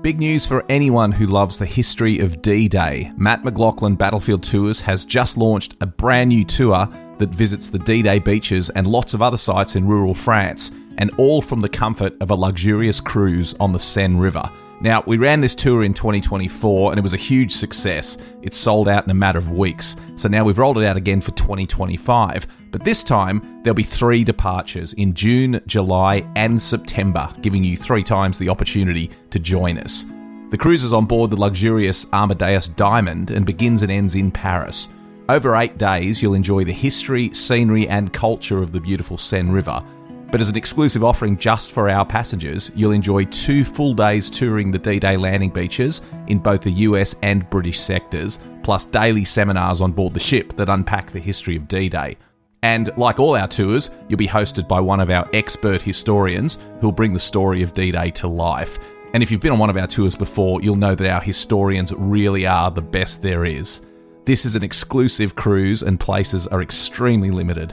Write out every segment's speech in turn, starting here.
Big news for anyone who loves the history of D Day. Mat McLachlan Battlefield Tours has just launched a brand new tour that visits the D Day beaches and lots of other sites in rural France, and all from the comfort of a luxurious cruise on the Seine River. Now, we ran this tour in 2024 and it was a huge success. It sold out in a matter of weeks. So now we've rolled it out again for 2025. But this time, there'll be three departures in June, July, and September, giving you three times the opportunity to join us. The cruise is on board the luxurious Amadeus Diamond and begins and ends in Paris. Over eight days, you'll enjoy the history, scenery, and culture of the beautiful Seine River but as an exclusive offering just for our passengers, you'll enjoy two full days touring the D Day landing beaches in both the US and British sectors, plus daily seminars on board the ship that unpack the history of D Day. And like all our tours, you'll be hosted by one of our expert historians who'll bring the story of D Day to life. And if you've been on one of our tours before, you'll know that our historians really are the best there is. This is an exclusive cruise, and places are extremely limited.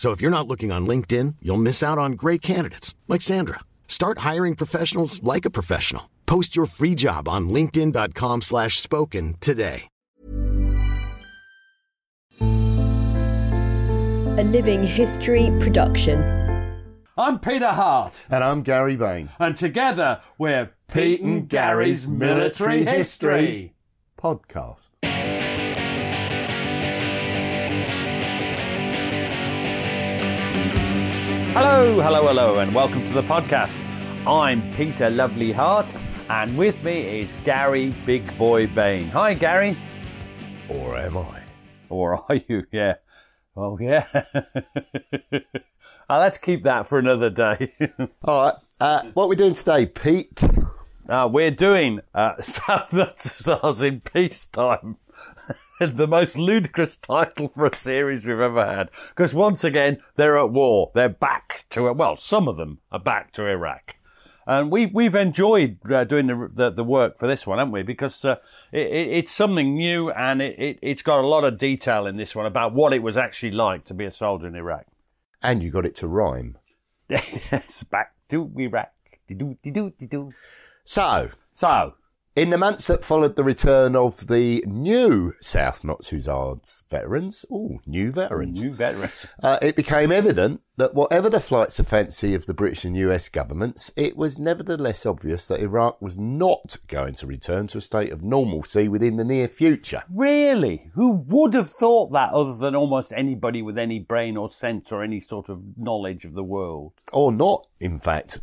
So if you're not looking on LinkedIn, you'll miss out on great candidates like Sandra. Start hiring professionals like a professional. Post your free job on linkedin.com/spoken slash spoken today. A Living History production. I'm Peter Hart, And I'm Gary Bain. and together we're Pete and Gary's Military History. Podcast. Hello, hello, hello, and welcome to the podcast. I'm Peter Lovely Hart, and with me is Gary Big Boy Bain. Hi, Gary. Or am I? Or are you? Yeah. Oh, yeah. uh, let's keep that for another day. All right. Uh, what are we doing today, Pete? uh, we're doing uh, South Stars in Peacetime. the most ludicrous title for a series we've ever had. Because once again, they're at war. They're back to, well, some of them are back to Iraq. And we, we've enjoyed uh, doing the, the, the work for this one, haven't we? Because uh, it, it, it's something new and it, it, it's got a lot of detail in this one about what it was actually like to be a soldier in Iraq. And you got it to rhyme. yes, back to Iraq. De-do, de-do, de-do. So, So, in the months that followed the return of the new South Notts Hussars veterans, oh, new veterans, new veterans. uh, it became evident that whatever the flights of fancy of the British and US governments, it was nevertheless obvious that Iraq was not going to return to a state of normalcy within the near future. Really? Who would have thought that other than almost anybody with any brain or sense or any sort of knowledge of the world? or not, in fact.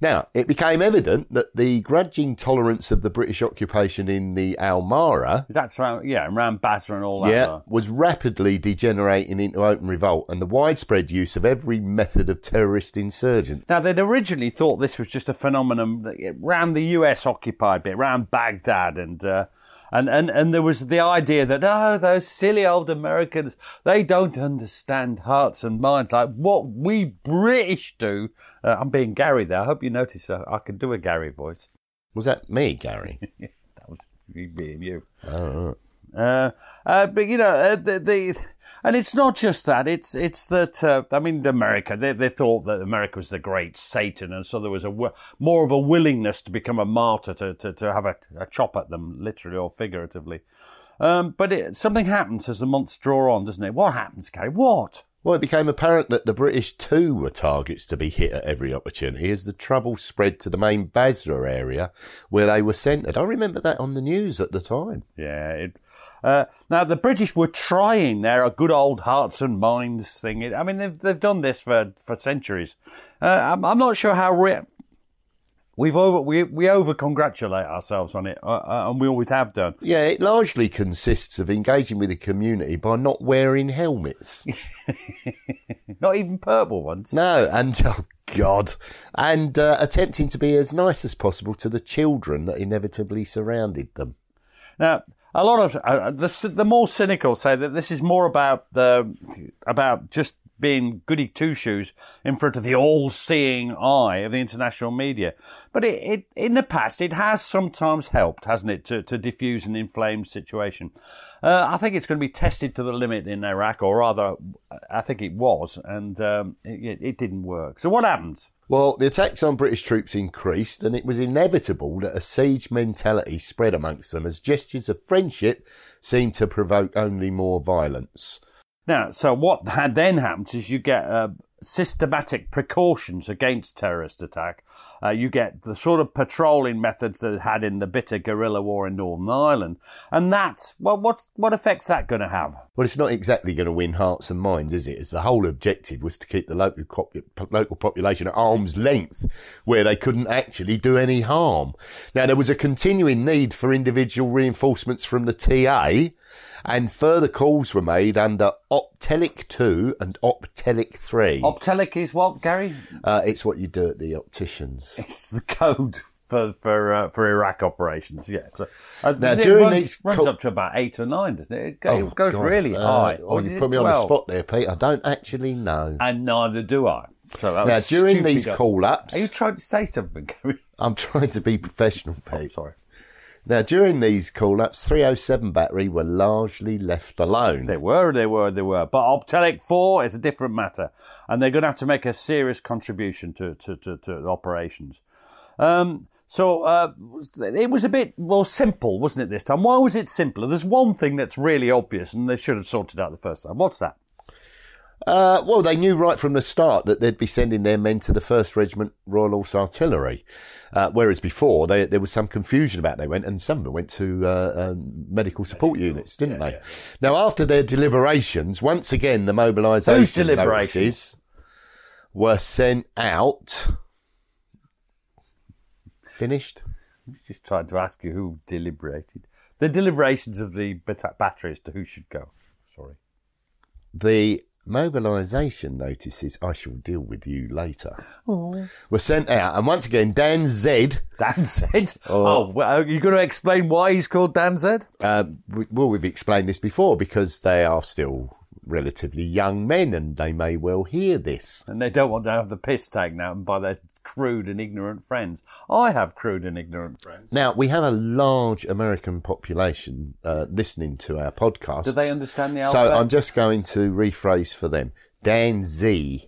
Now, it became evident that the grudging tolerance of the British occupation in the Almara That's around, yeah, around Basra and all that. yeah, was rapidly degenerating into open revolt and the widespread use of every method of terrorist insurgence. Now, they'd originally thought this was just a phenomenon that- around the US occupied bit, around Baghdad and, uh, and, and, and there was the idea that, oh, those silly old Americans, they don't understand hearts and minds like what we British do. Uh, I'm being Gary there. I hope you notice uh, I can do a Gary voice. Was that me, Gary? That was me being you. Uh, uh, but you know, uh, the, the and it's not just that. It's it's that uh, I mean, America. They they thought that America was the great Satan, and so there was a more of a willingness to become a martyr to to, to have a, a chop at them, literally or figuratively. Um, but it, something happens as the months draw on, doesn't it? What happens, Gary? What? Well, it became apparent that the British too were targets to be hit at every opportunity as the trouble spread to the main Basra area where they were centred. I remember that on the news at the time. Yeah. It, uh, now the British were trying their good old hearts and minds thing. I mean, they've they've done this for for centuries. Uh, I'm, I'm not sure how re- we've over we we over congratulate ourselves on it, uh, uh, and we always have done. Yeah, it largely consists of engaging with the community by not wearing helmets. Not even purple ones. no, and oh God, and uh, attempting to be as nice as possible to the children that inevitably surrounded them. Now, a lot of uh, the the more cynical say that this is more about the about just being goody two shoes in front of the all seeing eye of the international media. But it, it in the past it has sometimes helped, hasn't it, to, to diffuse an inflamed situation. Uh, I think it's going to be tested to the limit in Iraq, or rather, I think it was, and um, it, it didn't work. So what happens? Well, the attacks on British troops increased, and it was inevitable that a siege mentality spread amongst them as gestures of friendship seemed to provoke only more violence. Now, so what then happens is you get systematic precautions against terrorist attack. Uh, you get the sort of patrolling methods that had in the bitter guerrilla war in Northern Ireland, and that's well, what what effect's that going to have? Well, it's not exactly going to win hearts and minds, is it? As the whole objective was to keep the local local population at arm's length, where they couldn't actually do any harm. Now, there was a continuing need for individual reinforcements from the TA, and further calls were made under Op Telic 2 and Op Telic 3. Op Telic is what, Gary? uh, it's what you do at the opticians. It's the code for for uh, for Iraq operations. Yeah. So uh, Now, it during runs, these runs co- up to about eight or nine, doesn't it? It, go- Oh, it goes God. really Uh, high. oh, you put me on the spot there, Pete. I don't actually know. And neither do I. So that Now, during these call ups, Are you trying to say something, Gary? I'm trying to be professional, Oh, Pete. sorry. Now, during these call ups, 307 battery were largely left alone. They were, they were, they were. But Op Telic 4 is a different matter. And they're going to have to make a serious contribution to, to, to, to operations. Um, so uh, it was a bit more simple, wasn't it, this time? Why was it simpler? There's one thing that's really obvious, and they should have sorted out the first time. What's that? Uh, well, they knew right from the start that they'd be sending their men to the 1st Regiment Royal Horse Artillery. Uh, whereas before, they, there was some confusion about they went, and some of them went to uh, um, medical support units, didn't they? Now, after their deliberations, once again, the mobilisation Whose deliberations? were sent out. Finished? Just trying to ask you who deliberated. The deliberations of the bat- battery as to who should go. Sorry. The mobilisation notices, I shall deal with you later, were sent out. And once again, Dan Z, Dan said. Oh, well, are you going to explain why he's called Dan Z? um, w- well, we've explained this before because they are still relatively young men and they may well hear this. And they don't want to have the piss taken out by their crude and ignorant friends. I have crude and ignorant friends. Now, we have a large American population uh, listening to our podcast. Do they understand the alphabet? So? I'm just going to rephrase for them. Dan Z.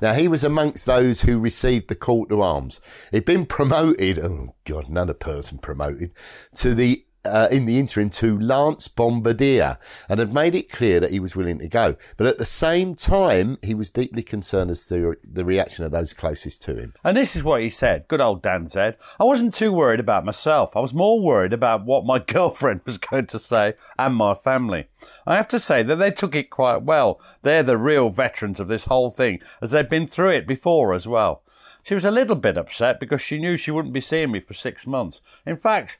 Now, he was amongst those who received the call to arms. He'd been promoted, oh God, another person promoted, to the, uh, in the interim to Lance Bombardier and had made it clear that he was willing to go. But at the same time, he was deeply concerned as to the reaction of those closest to him. And this is what he said. Good old Dan said. I wasn't too worried about myself. I was more worried about what my girlfriend was going to say and my family. I have to say that they took it quite well. They're the real veterans of this whole thing, as they've been through it before as well. She was a little bit upset because she knew she wouldn't be seeing me for six months. In fact,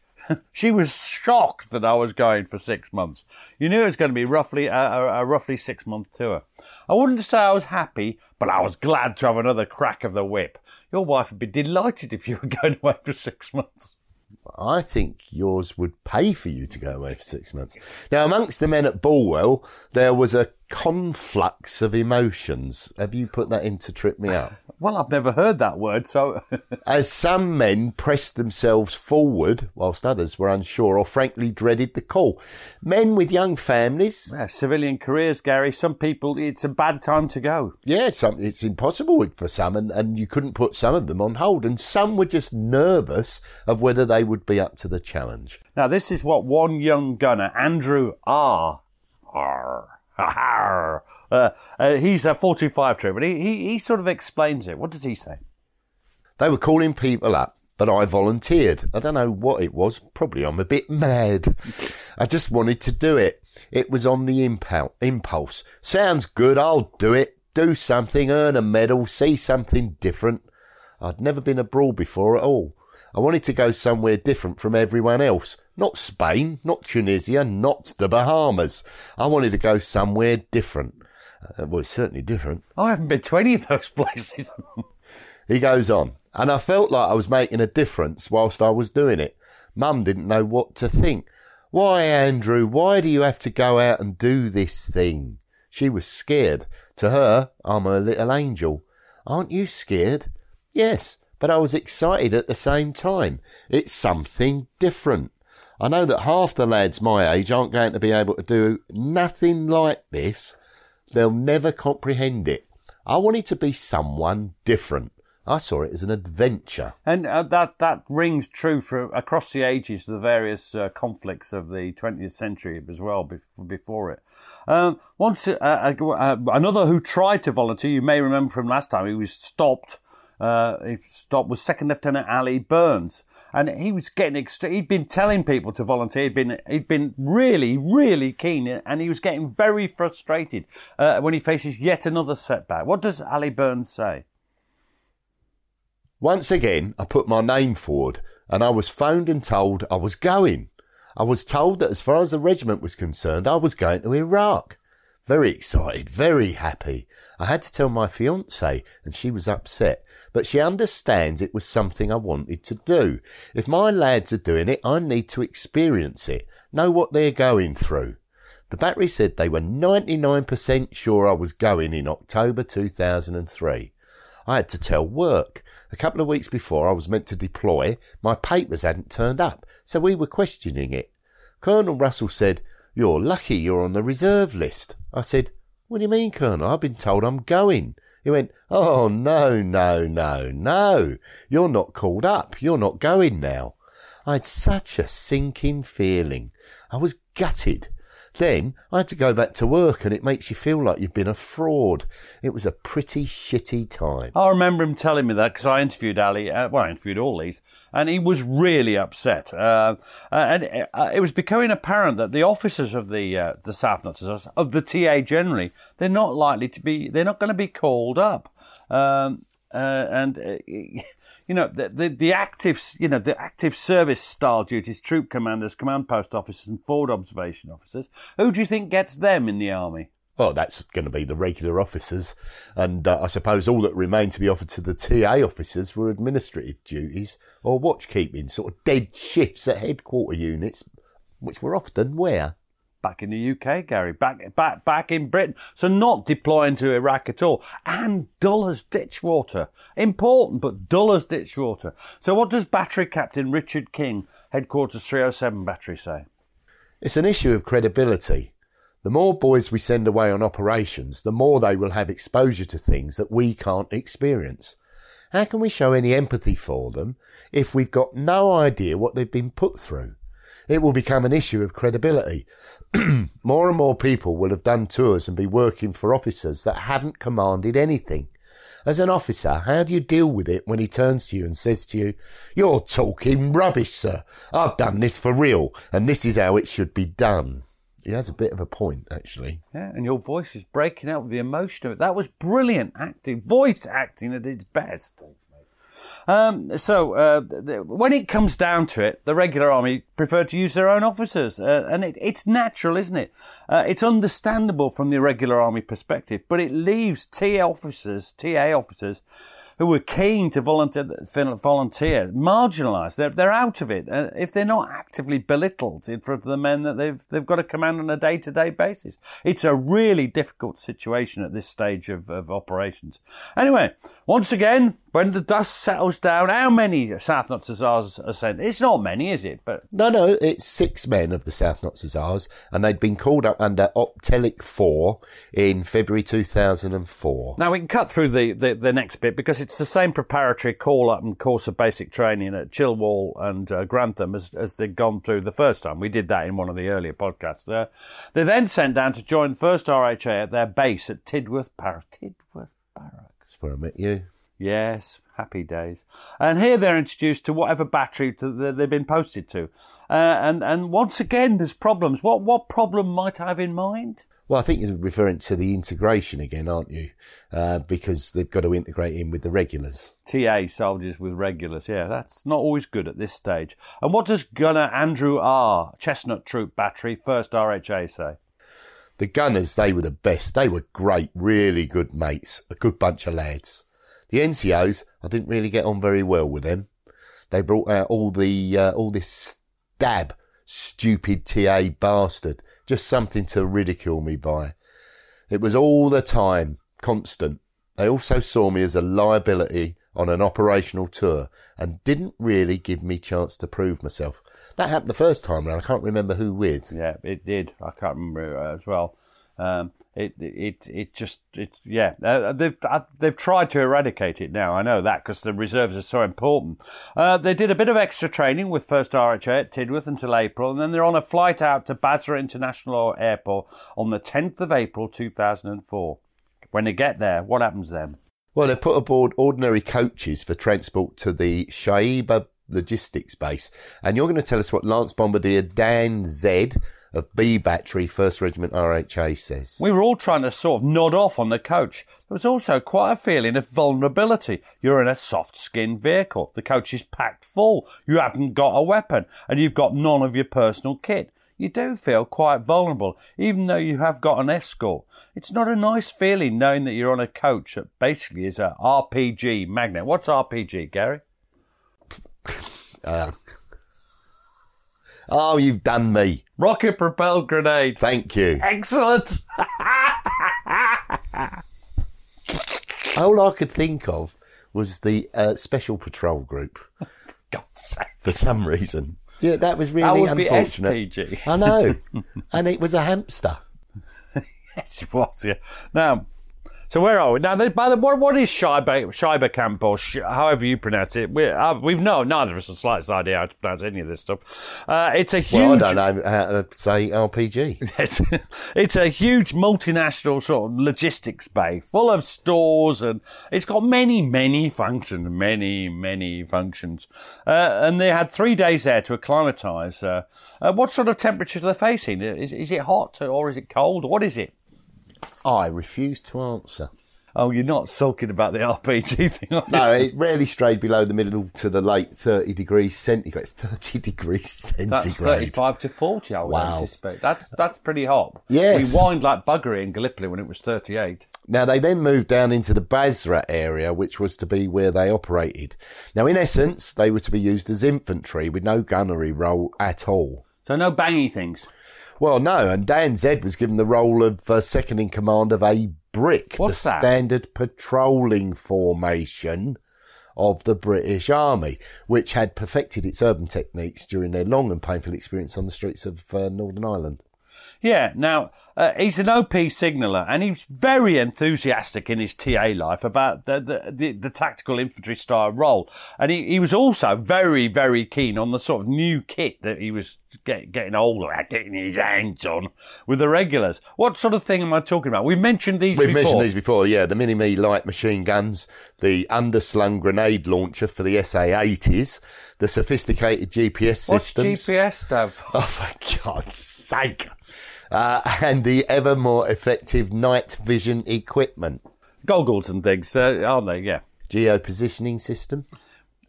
she was shocked that I was going for six months. You knew it was going to be roughly a, a, a roughly six month tour. I wouldn't say I was happy, but I was glad to have another crack of the whip. Your wife would be delighted if you were going away for six months. I think yours would pay for you to go away for six months. Now, amongst the men at Bulwell, there was a conflux of emotions. Have you put that in to trip me up? Well, I've never heard that word, so As some men pressed themselves forward, whilst others were unsure or frankly dreaded the call. Men with young families, Yeah, civilian careers, Gary. Some people, it's a bad time to go. yeah, some, it's impossible for some, and, and you couldn't put some of them on hold. And some were just nervous of whether they would be up to the challenge. Now, this is what one young gunner, Andrew R. R. uh, uh, he's a 425 trooper. He, he, he sort of explains it. What does he say? They were calling people up, but I volunteered. I don't know what it was. Probably I'm a bit mad. I just wanted to do it. It was on the impul- impulse. Sounds good. I'll do it. Do something, earn a medal, see something different. I'd never been abroad before at all. I wanted to go somewhere different from everyone else. Not Spain, not Tunisia, not the Bahamas. I wanted to go somewhere different. Uh, well, it's certainly different. I haven't been to any of those places. He goes on, and I felt like I was making a difference whilst I was doing it. Mum didn't know what to think. Why, Andrew, why do you have to go out and do this thing? She was scared. To her, I'm a little angel. Aren't you scared? Yes, but I was excited at the same time. It's something different. I know that half the lads my age aren't going to be able to do nothing like this. They'll never comprehend it. I wanted to be someone different. I saw it as an adventure. And uh, that that rings true for across the ages, the various uh, conflicts of the 20th century as well. Before, it, um, once uh, uh, another who tried to volunteer, you may remember from last time, he was stopped. Uh, he stopped was Second Lieutenant Ali Burns, and he was getting extra. He'd been telling people to volunteer. He'd been he'd been really really keen, and he was getting very frustrated uh, when he faces yet another setback. What does Ali Burns say? Once again, I put my name forward and I was phoned and told I was going. I was told that as far as the regiment was concerned, I was going to Iraq. Very excited, very happy. I had to tell my fiance and she was upset, but she understands it was something I wanted to do. If my lads are doing it, I need to experience it, know what they're going through. The battery said they were 99% sure I was going in October 2003. I had to tell work. A couple of weeks before I was meant to deploy, my papers hadn't turned up, so we were questioning it. Colonel Russell said, You're lucky you're on the reserve list. I said, What do you mean, Colonel? I've been told I'm going. He went, Oh, no, no, no, no. You're not called up. You're not going now. I had such a sinking feeling. I was gutted. Then I had to go back to work and it makes you feel like you've been a fraud. It was a pretty shitty time. I remember him telling me that because I interviewed Ali, uh, well, I interviewed all these, and he was really upset. Uh, uh, and uh, it was becoming apparent that the officers of the uh, the South of the TA generally, they're not likely to be, they're not going to be called up. Um, uh, and you know, the, the, the, active, you know, the active service style duties, troop commanders, command post officers and forward observation officers. Who do you think gets them in the army? Well, that's going to be the regular officers. And uh, I suppose all that remained to be offered to the TA officers were administrative duties or watchkeeping, sort of dead shifts at headquarter units, which were often where? Back in the UK, Gary, back back back in Britain. So not deploying to Iraq at all, and dull as ditch water. Important, but dull as ditch water. So what does Battery Captain Richard King, Headquarters 307 Battery, say? It's an issue of credibility. The more boys we send away on operations, the more they will have exposure to things that we can't experience. How can we show any empathy for them if we've got no idea what they've been put through? It will become an issue of credibility. more and more people will have done tours and be working for officers that haven't commanded anything. As an officer, how do you deal with it when he turns to you and says to you, You're talking rubbish, sir. I've done this for real, and this is how it should be done. He has a bit of a point, actually. Yeah, and your voice is breaking out with the emotion of it. That was brilliant acting, voice acting at its best. Um, so uh, when it comes down to it, the regular army prefer to use their own officers, uh, and it, it's natural, isn't it? Uh, it's understandable from the regular army perspective, but it leaves TA officers, TA officers, who were keen to volunteer, volunteer marginalised. They're, they're out of it. Uh, if they're not actively belittled in front of the men that they've, they've got to command on a day to day basis. It's a really difficult situation at this stage of, of operations. Anyway, once again, when the dust settles down, how many South Notts Hussars are sent? It's not many, is it? But no, no, it's six men of the South Notts Hussars, and they'd been called up under Op Telic Four in February 2004. Now we can cut through the, the, the next bit because it's the same preparatory call up and course of basic training at Chilwell and uh, Grantham as, as they'd gone through the first time. We did that in one of the earlier podcasts. Uh, they're then sent down to join 1st RHA at their base at Tidworth, Bar- Tidworth Barracks. That's where I met you. Yes, happy days. And here they're introduced to whatever battery to, that they've been posted to. Uh, and, and once again, there's problems. What, what problem might I have in mind? Well, I think you're referring to the integration again, aren't you? Uh, because they've got to integrate in with the regulars. TA soldiers with regulars. Yeah, that's not always good at this stage. And what does Gunner Andrew R. Chestnut Troop Battery, 1st RHA, say? The gunners, they were the best. They were great, really good mates, a good bunch of lads. The NCOs, I didn't really get on very well with them. They brought out all the uh, all this stab, stupid TA bastard, just something to ridicule me by. It was all the time, constant. They also saw me as a liability on an operational tour and didn't really give me chance to prove myself. That happened the first time around. I can't remember who with. Yeah, it did. I can't remember as well. Um, it it it just it's yeah uh, they've uh, they've tried to eradicate it now. I know that because the reserves are so important. Uh, they did a bit of extra training with First RHA at Tidworth until April, and then they're on a flight out to Basra International Airport on the 10th of April 2004. When they get there, what happens then? Well, they put aboard ordinary coaches for transport to the Shaiba logistics base. And you're going to tell us what Lance Bombardier Dan Z of B Battery 1st Regiment RHA says. We were all trying to sort of nod off on the coach. There was also quite a feeling of vulnerability. You're in a soft skinned vehicle. The coach is packed full. You haven't got a weapon and you've got none of your personal kit. You do feel quite vulnerable, even though you have got an escort. It's not a nice feeling knowing that you're on a coach that basically is a RPG magnet. What's RPG, Gary? Uh, oh, you've done me. Rocket propelled grenade. Thank you. Excellent. All I could think of was the uh, special patrol group God's sake. for some reason. Yeah, that was That really be unfortunate. I know. and it was a hamster. Yes, it was. Yeah. Now, so where are we now? They, by the what, what is Shaiba, Shaiba Camp or sh- however you pronounce it? We uh, we've no neither of us the slightest idea how to pronounce any of this stuff. Uh, it's a huge. Well, I don't know how to say RPG. It's, it's a huge multinational sort of logistics bay full of stores and it's got many, many functions, many, many functions. Uh, and they had three days there to acclimatise. Uh, uh, what sort of temperature are they facing? Is, is it hot or is it cold? What is it? Oh, I refuse to answer. Oh, you're not sulking about the RPG thing, are you? No, it rarely strayed below the middle to the late 30 degrees centigrade. 30 degrees centigrade. That's 35 to 40, I would Wow. anticipate. That's that's pretty hot. Yes. We whined like buggery in Gallipoli when it was 38. Now, they then moved down into the Basra area, which was to be where they operated. Now, in essence, they were to be used as infantry with no gunnery role at all. So no bangy things. Well, no, and Dan Zed was given the role of uh, second in command of a brick, What's the that? standard patrolling formation of the British Army, which had perfected its urban techniques during their long and painful experience on the streets of uh, Northern Ireland. Yeah, now, uh, he's an OP signaller and he's very enthusiastic in his TA life about the, the, the, the tactical infantry style role. And he, he was also very, very keen on the sort of new kit that he was get, getting older at, getting his hands on with the regulars. What sort of thing am I talking about? We've mentioned these We've before. mentioned these before, yeah. The Minimi light machine guns, the underslung grenade launcher for the SA-80s, the sophisticated GPS systems. What's. GPS stuff? Oh, for God's sake. Uh, and the ever more effective night vision equipment. Goggles and things, uh, aren't they? Yeah. Geopositioning system.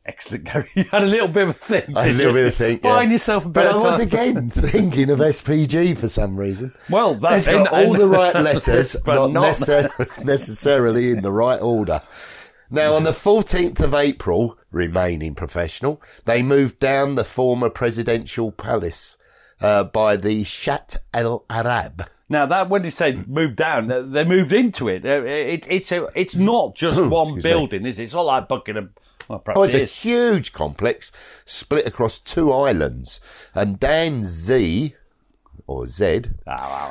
Excellent, Gary. You had a little bit of a thing. A little you? bit of think. yeah. Find yourself a But I was again thinking of SPG for some reason. Well, that's it's got in- all the right letters, but not, not- necessar- necessarily in the right order. Now, on the 14th of April, remaining professional, they moved down the former presidential palace uh, by the Shat El Arab. Now that when you say moved down, they moved into it. Uh, It, it's a, it's not just one Excuse me. building, is it? It's not like Buckingham. Well, Oh, it's it a huge complex split across two islands. And Dan Z, or Z,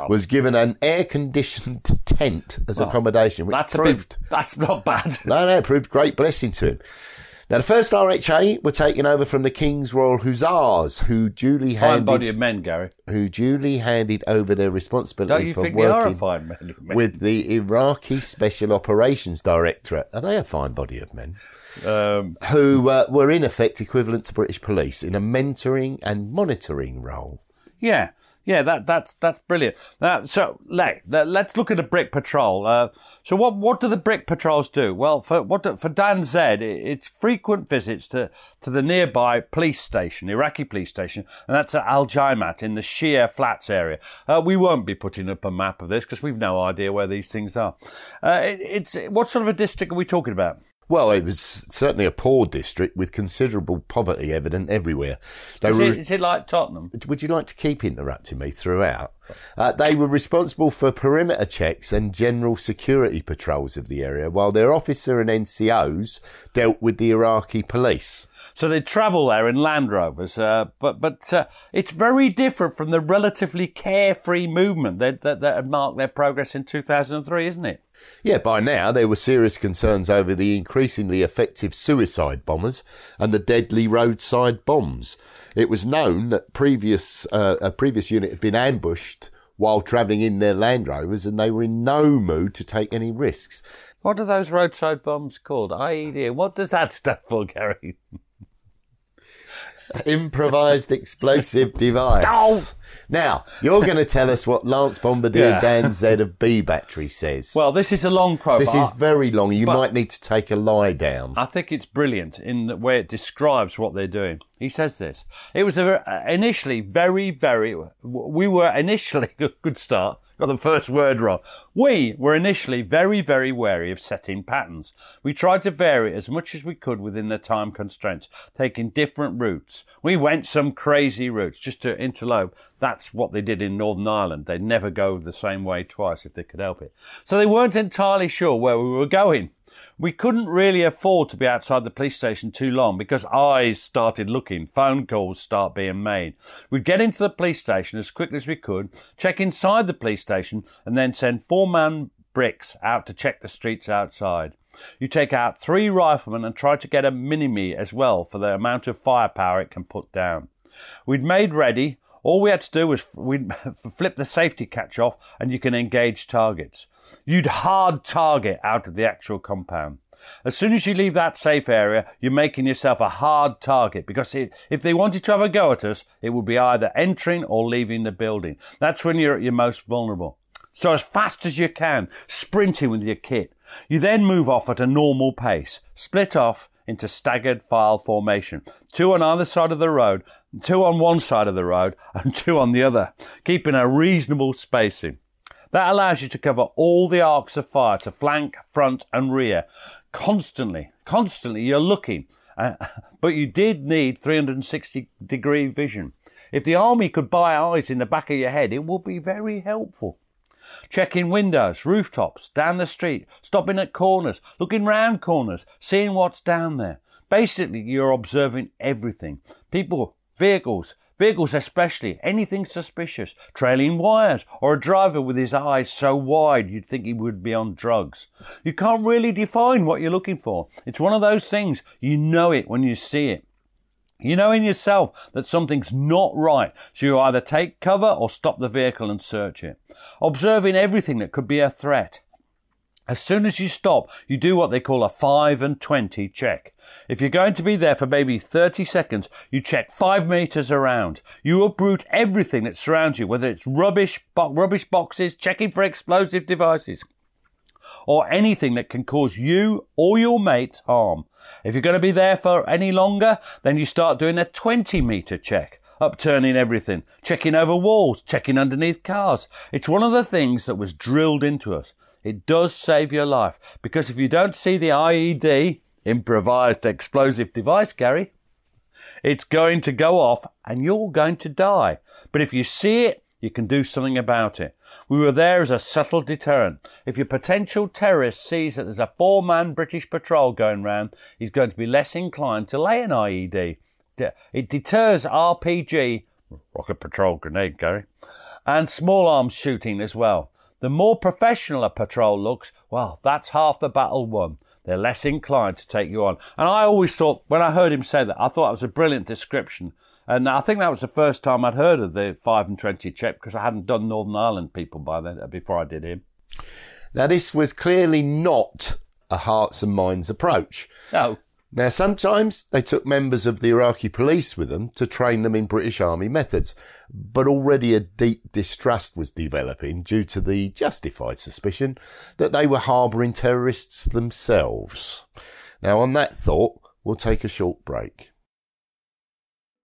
was given an air-conditioned tent as accommodation, which That's proved bit. That's not bad. no, no, it proved great blessing to him. Now, the first RHA were taken over from the King's Royal Hussars, who duly Fine handed body of men, Gary. who duly handed over their responsibility Don't you for think they are a working fine body of men? with the Iraqi Special Operations Directorate. Are they a fine body of men? Um, Who uh, were in effect equivalent to British police in a mentoring and monitoring role. Yeah, yeah, that that's that's brilliant. Now, so let, let's look at the brick patrol. Uh, so what what do the brick patrols do? Well, for what do- for Dan Z, it, it's frequent visits to to the nearby police station, Iraqi police station, and that's at Al Jaimat in the Shia Flats area. Uh, we won't be putting up a map of this because we've no idea where these things are. Uh, it, it's what sort of a district are we talking about? Well, it was certainly a poor district with considerable poverty evident everywhere. They Is were it, is it like Tottenham? Would you like to keep interrupting me throughout? Uh, they were responsible for perimeter checks and general security patrols of the area, while their officer and NCOs dealt with the Iraqi police. So they travel there in Land Rovers, uh, but but uh, it's very different from the relatively carefree movement that, that that had marked their progress in 2003, isn't it? Yeah, by now there were serious concerns over the increasingly effective suicide bombers and the deadly roadside bombs. It was known that previous uh, a previous unit had been ambushed while travelling in their Land Rovers, and they were in no mood to take any risks. What are those roadside bombs called? IED. What does that stand for, Gary? Improvised explosive device. Now, you're going to tell us what Lance Bombardier Yeah. Dan Z of B Battery says. Well, this is a long quote. this is very long. You might need to take a lie down. I think it's brilliant in the way it describes what they're doing. He says this. It was a, initially very, very, we were initially, a good start, got the first word wrong. We were initially very, very wary of setting patterns. We tried to vary as much as we could within the time constraints, taking different routes. We went some crazy routes just to interlope. That's what they did in Northern Ireland. They'd never go the same way twice if they could help it. So they weren't entirely sure where we were going. We couldn't really afford to be outside the police station too long because eyes started looking, phone calls start being made. We'd get into the police station as quickly as we could, check inside the police station, and then send four man bricks out to check the streets outside. You take out three riflemen and try to get a minimi as well for the amount of firepower it can put down. We'd made ready. All we had to do was we'd flip the safety catch off and you can engage targets. You'd hard target out of the actual compound. As soon as you leave that safe area, you're making yourself a hard target because if they wanted to have a go at us, it would be either entering or leaving the building. That's when you're at your most vulnerable. So as fast as you can, sprinting with your kit. You then move off at a normal pace, split off into staggered file formation. Two on either side of the road, two on one side of the road, and two on the other, keeping a reasonable spacing. That allows you to cover all the arcs of fire to flank, front, and rear. Constantly, constantly, you're looking. Uh, but you did need 360 degree vision. If the army could buy eyes in the back of your head, it would be very helpful. Checking windows, rooftops, down the street, stopping at corners, looking round corners, seeing what's down there. Basically, you're observing everything. People, vehicles, vehicles especially, anything suspicious, trailing wires, or a driver with his eyes so wide you'd think he would be on drugs. You can't really define what you're looking for. It's one of those things, you know it when you see it. You know in yourself that something's not right, so you either take cover or stop the vehicle and search it. Observing everything that could be a threat. As soon as you stop, you do what they call a 5 and 20 check. If you're going to be there for maybe 30 seconds, you check 5 metres around. You uproot everything that surrounds you, whether it's rubbish, bo- rubbish boxes, checking for explosive devices, or anything that can cause you or your mates harm. If you're going to be there for any longer, then you start doing a 20 metre check, upturning everything, checking over walls, checking underneath cars. It's one of the things that was drilled into us. It does save your life because if you don't see the IED, improvised explosive device, Gary, it's going to go off and you're going to die. But if you see it, you can do something about it. We were there as a subtle deterrent. If your potential terrorist sees that there's a four man British patrol going round, he's going to be less inclined to lay an IED. It deters RPG, rocket patrol grenade, Gary, and small arms shooting as well. The more professional a patrol looks, well, that's half the battle won. They're less inclined to take you on. And I always thought, when I heard him say that, I thought it was a brilliant description. And I think that was the first time I'd heard of the 5 and 20 chip because I hadn't done Northern Ireland people by then, uh, before I did him. Now, this was clearly not a hearts and minds approach. No. Now, sometimes they took members of the Iraqi police with them to train them in British Army methods, but already a deep distrust was developing due to the justified suspicion that they were harbouring terrorists themselves. Now, on that thought, we'll take a short break.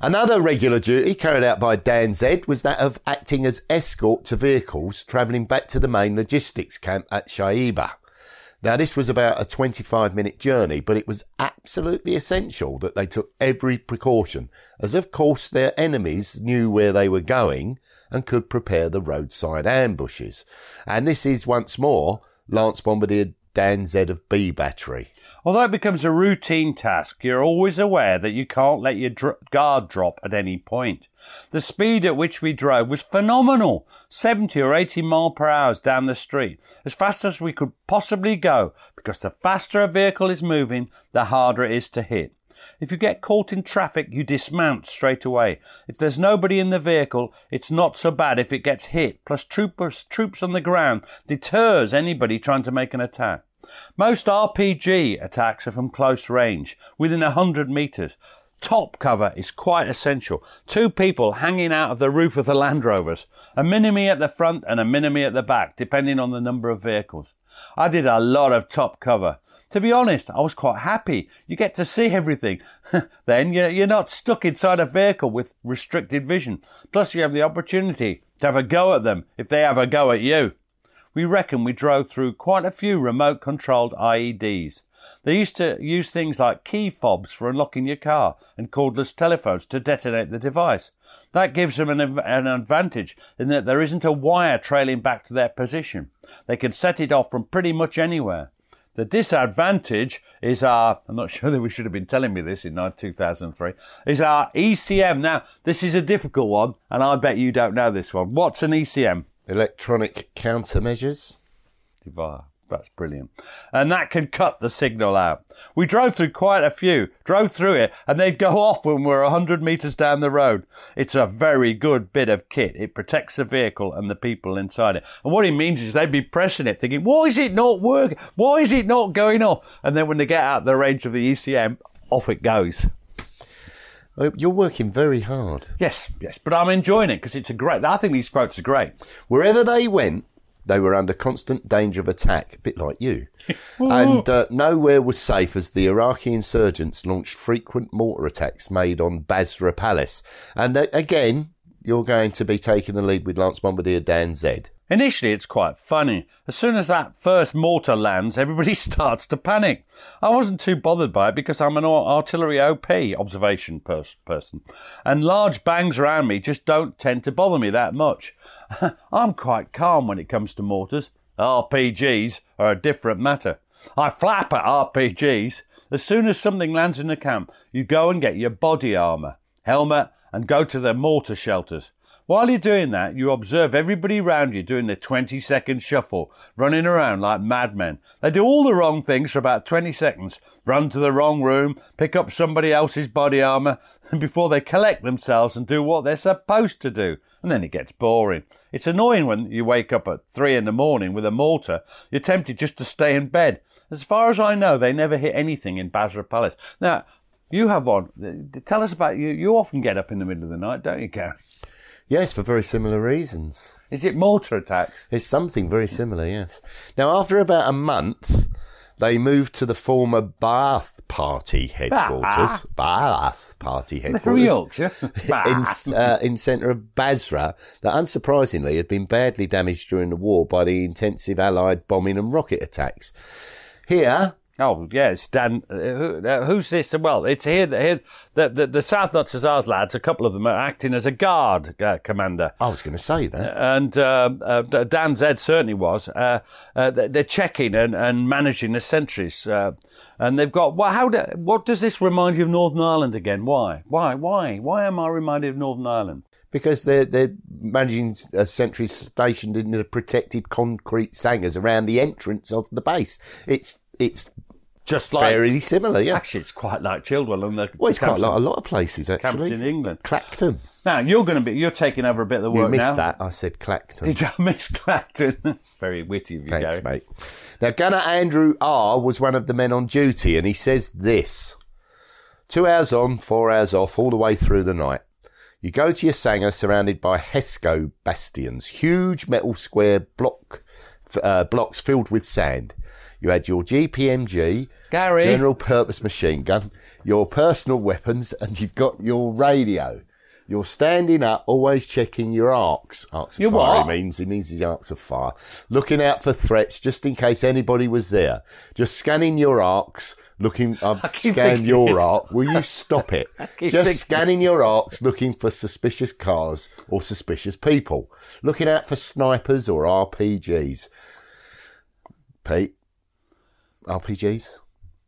Another regular duty carried out by Dan Z was that of acting as escort to vehicles travelling back to the main logistics camp at Shaiba. Now, this was about a 25 minute journey, but it was absolutely essential that they took every precaution, as of course their enemies knew where they were going and could prepare the roadside ambushes. And this is once more Lance Bombardier Dan Z of B Battery. Although it becomes a routine task, you're always aware that you can't let your dr- guard drop at any point. The speed at which we drove was phenomenal 70 or 80 mile per hour down the street, as fast as we could possibly go, because the faster a vehicle is moving, the harder it is to hit. If you get caught in traffic, you dismount straight away. If there's nobody in the vehicle, it's not so bad if it gets hit. Plus, troopers, troops on the ground deters anybody trying to make an attack. Most RPG attacks are from close range, within a hundred meters. Top cover is quite essential. Two people hanging out of the roof of the Land Rovers. A minimi at the front and a minimi at the back, depending on the number of vehicles. I did a lot of top cover. To be honest, I was quite happy. You get to see everything. then you're not stuck inside a vehicle with restricted vision. Plus you have the opportunity to have a go at them if they have a go at you. We reckon we drove through quite a few remote controlled IEDs. They used to use things like key fobs for unlocking your car and cordless telephones to detonate the device. That gives them an, an, advantage in that there isn't a wire trailing back to their position. They can set it off from pretty much anywhere. The disadvantage is our, I'm not sure that we should have been telling me this in 2003, is our ECM. Now, this is a difficult one, and I bet you don't know this one. What's an ECM? Electronic countermeasures? That's brilliant. And that can cut the signal out. We drove through quite a few, drove through it, and they'd go off when we're 100 metres down the road. It's a very good bit of kit. It protects the vehicle and the people inside it. And what it means is they'd be pressing it, thinking, why is it not working? Why is it not going off? And then when they get out of the range of the ECM, off it goes. Uh, You're working very hard. Yes, yes, but I'm enjoying it because it's a great. I think these quotes are great. Wherever they went, they were under constant danger of attack, a bit like you. and uh, nowhere was safe as the Iraqi insurgents launched frequent mortar attacks made on Basra Palace. And uh, again, you're going to be taking the lead with Lance Bombardier Dan Z. Initially, it's quite funny. As soon as that first mortar lands, everybody starts to panic. I wasn't too bothered by it because I'm an artillery OP observation pers- person, and large bangs around me just don't tend to bother me that much. I'm quite calm when it comes to mortars. RPGs are a different matter. I flap at RPGs. As soon as something lands in the camp, you go and get your body armour, helmet, and go to the mortar shelters. While you're doing that, you observe everybody round you doing the 20 second shuffle, running around like madmen. They do all the wrong things for about 20 seconds, run to the wrong room, pick up somebody else's body armour, and before they collect themselves and do what they're supposed to do. And then it gets boring. It's annoying when you wake up at three in the morning with a mortar. You're tempted just to stay in bed. As far as I know, they never hit anything in Basra Palace. Now, you have one. Tell us about you. You often get up in the middle of the night, don't you, Gary? Yes, for very similar reasons. Is it mortar attacks? It's something very similar, yes. Now, after about a month, they moved to the former Ba'ath Party headquarters. Bath Party They're headquarters. from Yorkshire. in, uh, in centre of Basra, that unsurprisingly had been badly damaged during the war by the intensive Allied bombing and rocket attacks. Here, Oh yes, Dan. Uh, who, uh, who's this? Well, it's here. Here, the the, the South Hussars lads. A couple of them are acting as a guard uh, commander. I was going to say that. And uh, Dan Zed certainly was. Uh, uh, they're checking and, and managing the sentries. Uh, and they've got. Well, how? Do, what does this remind you of Northern Ireland again? Why? Why? Why? Why am I reminded of Northern Ireland? because they're they're managing a sentry stationed in the protected concrete sangers around the entrance of the base. It's it's Just like fairly similar, yeah. Actually, it's quite like Chilwell and the Well, it's quite like a lot of places camps actually. in England. Clacton. Now you're going to be. You're taking over a bit of the You work missed now. that. I said Clacton. Did I miss Clacton? Very witty of you, Thanks, Gary. mate. Now, Gunner Andrew R was one of the men on duty, and he says this: two hours on, four hours off, all the way through the night. You go to your Sanger surrounded by Hesco bastions, huge metal square block uh, blocks filled with sand. You had your GPMG, Gary. general purpose machine gun, your personal weapons, and you've got your radio. You're standing up, always checking your arcs. Arcs of Your fire, what? he means. He means his arcs of fire. Looking out for threats, just in case anybody was there. Just scanning your arcs, looking. I've keep scanned your arc. Will you stop it? Just scanning your arcs, looking for suspicious cars or suspicious people. Looking out for snipers or RPGs. Pete, RPGs.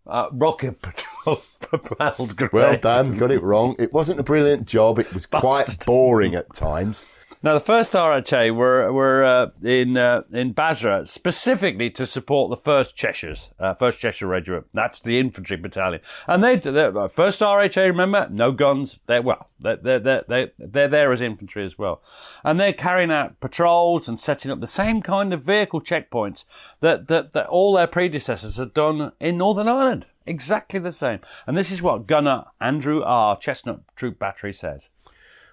Uh, rocket patrol propelled grenade. Well done, got it wrong. It wasn't a brilliant job. It was quite boring at times. Now, the first RHA were were uh, in uh, in Basra specifically to support the First Cheshires, uh, First Cheshire Regiment. That's the infantry battalion, and they they're- uh, first RHA. Remember, no guns. They're well, they're they're they're, they're, they're there as infantry as well, and they're carrying out patrols and setting up the same kind of vehicle checkpoints that that, that all their predecessors had done in Northern Ireland. Exactly the same, and this is what Gunner Andrew R. Chestnut Troop Battery says.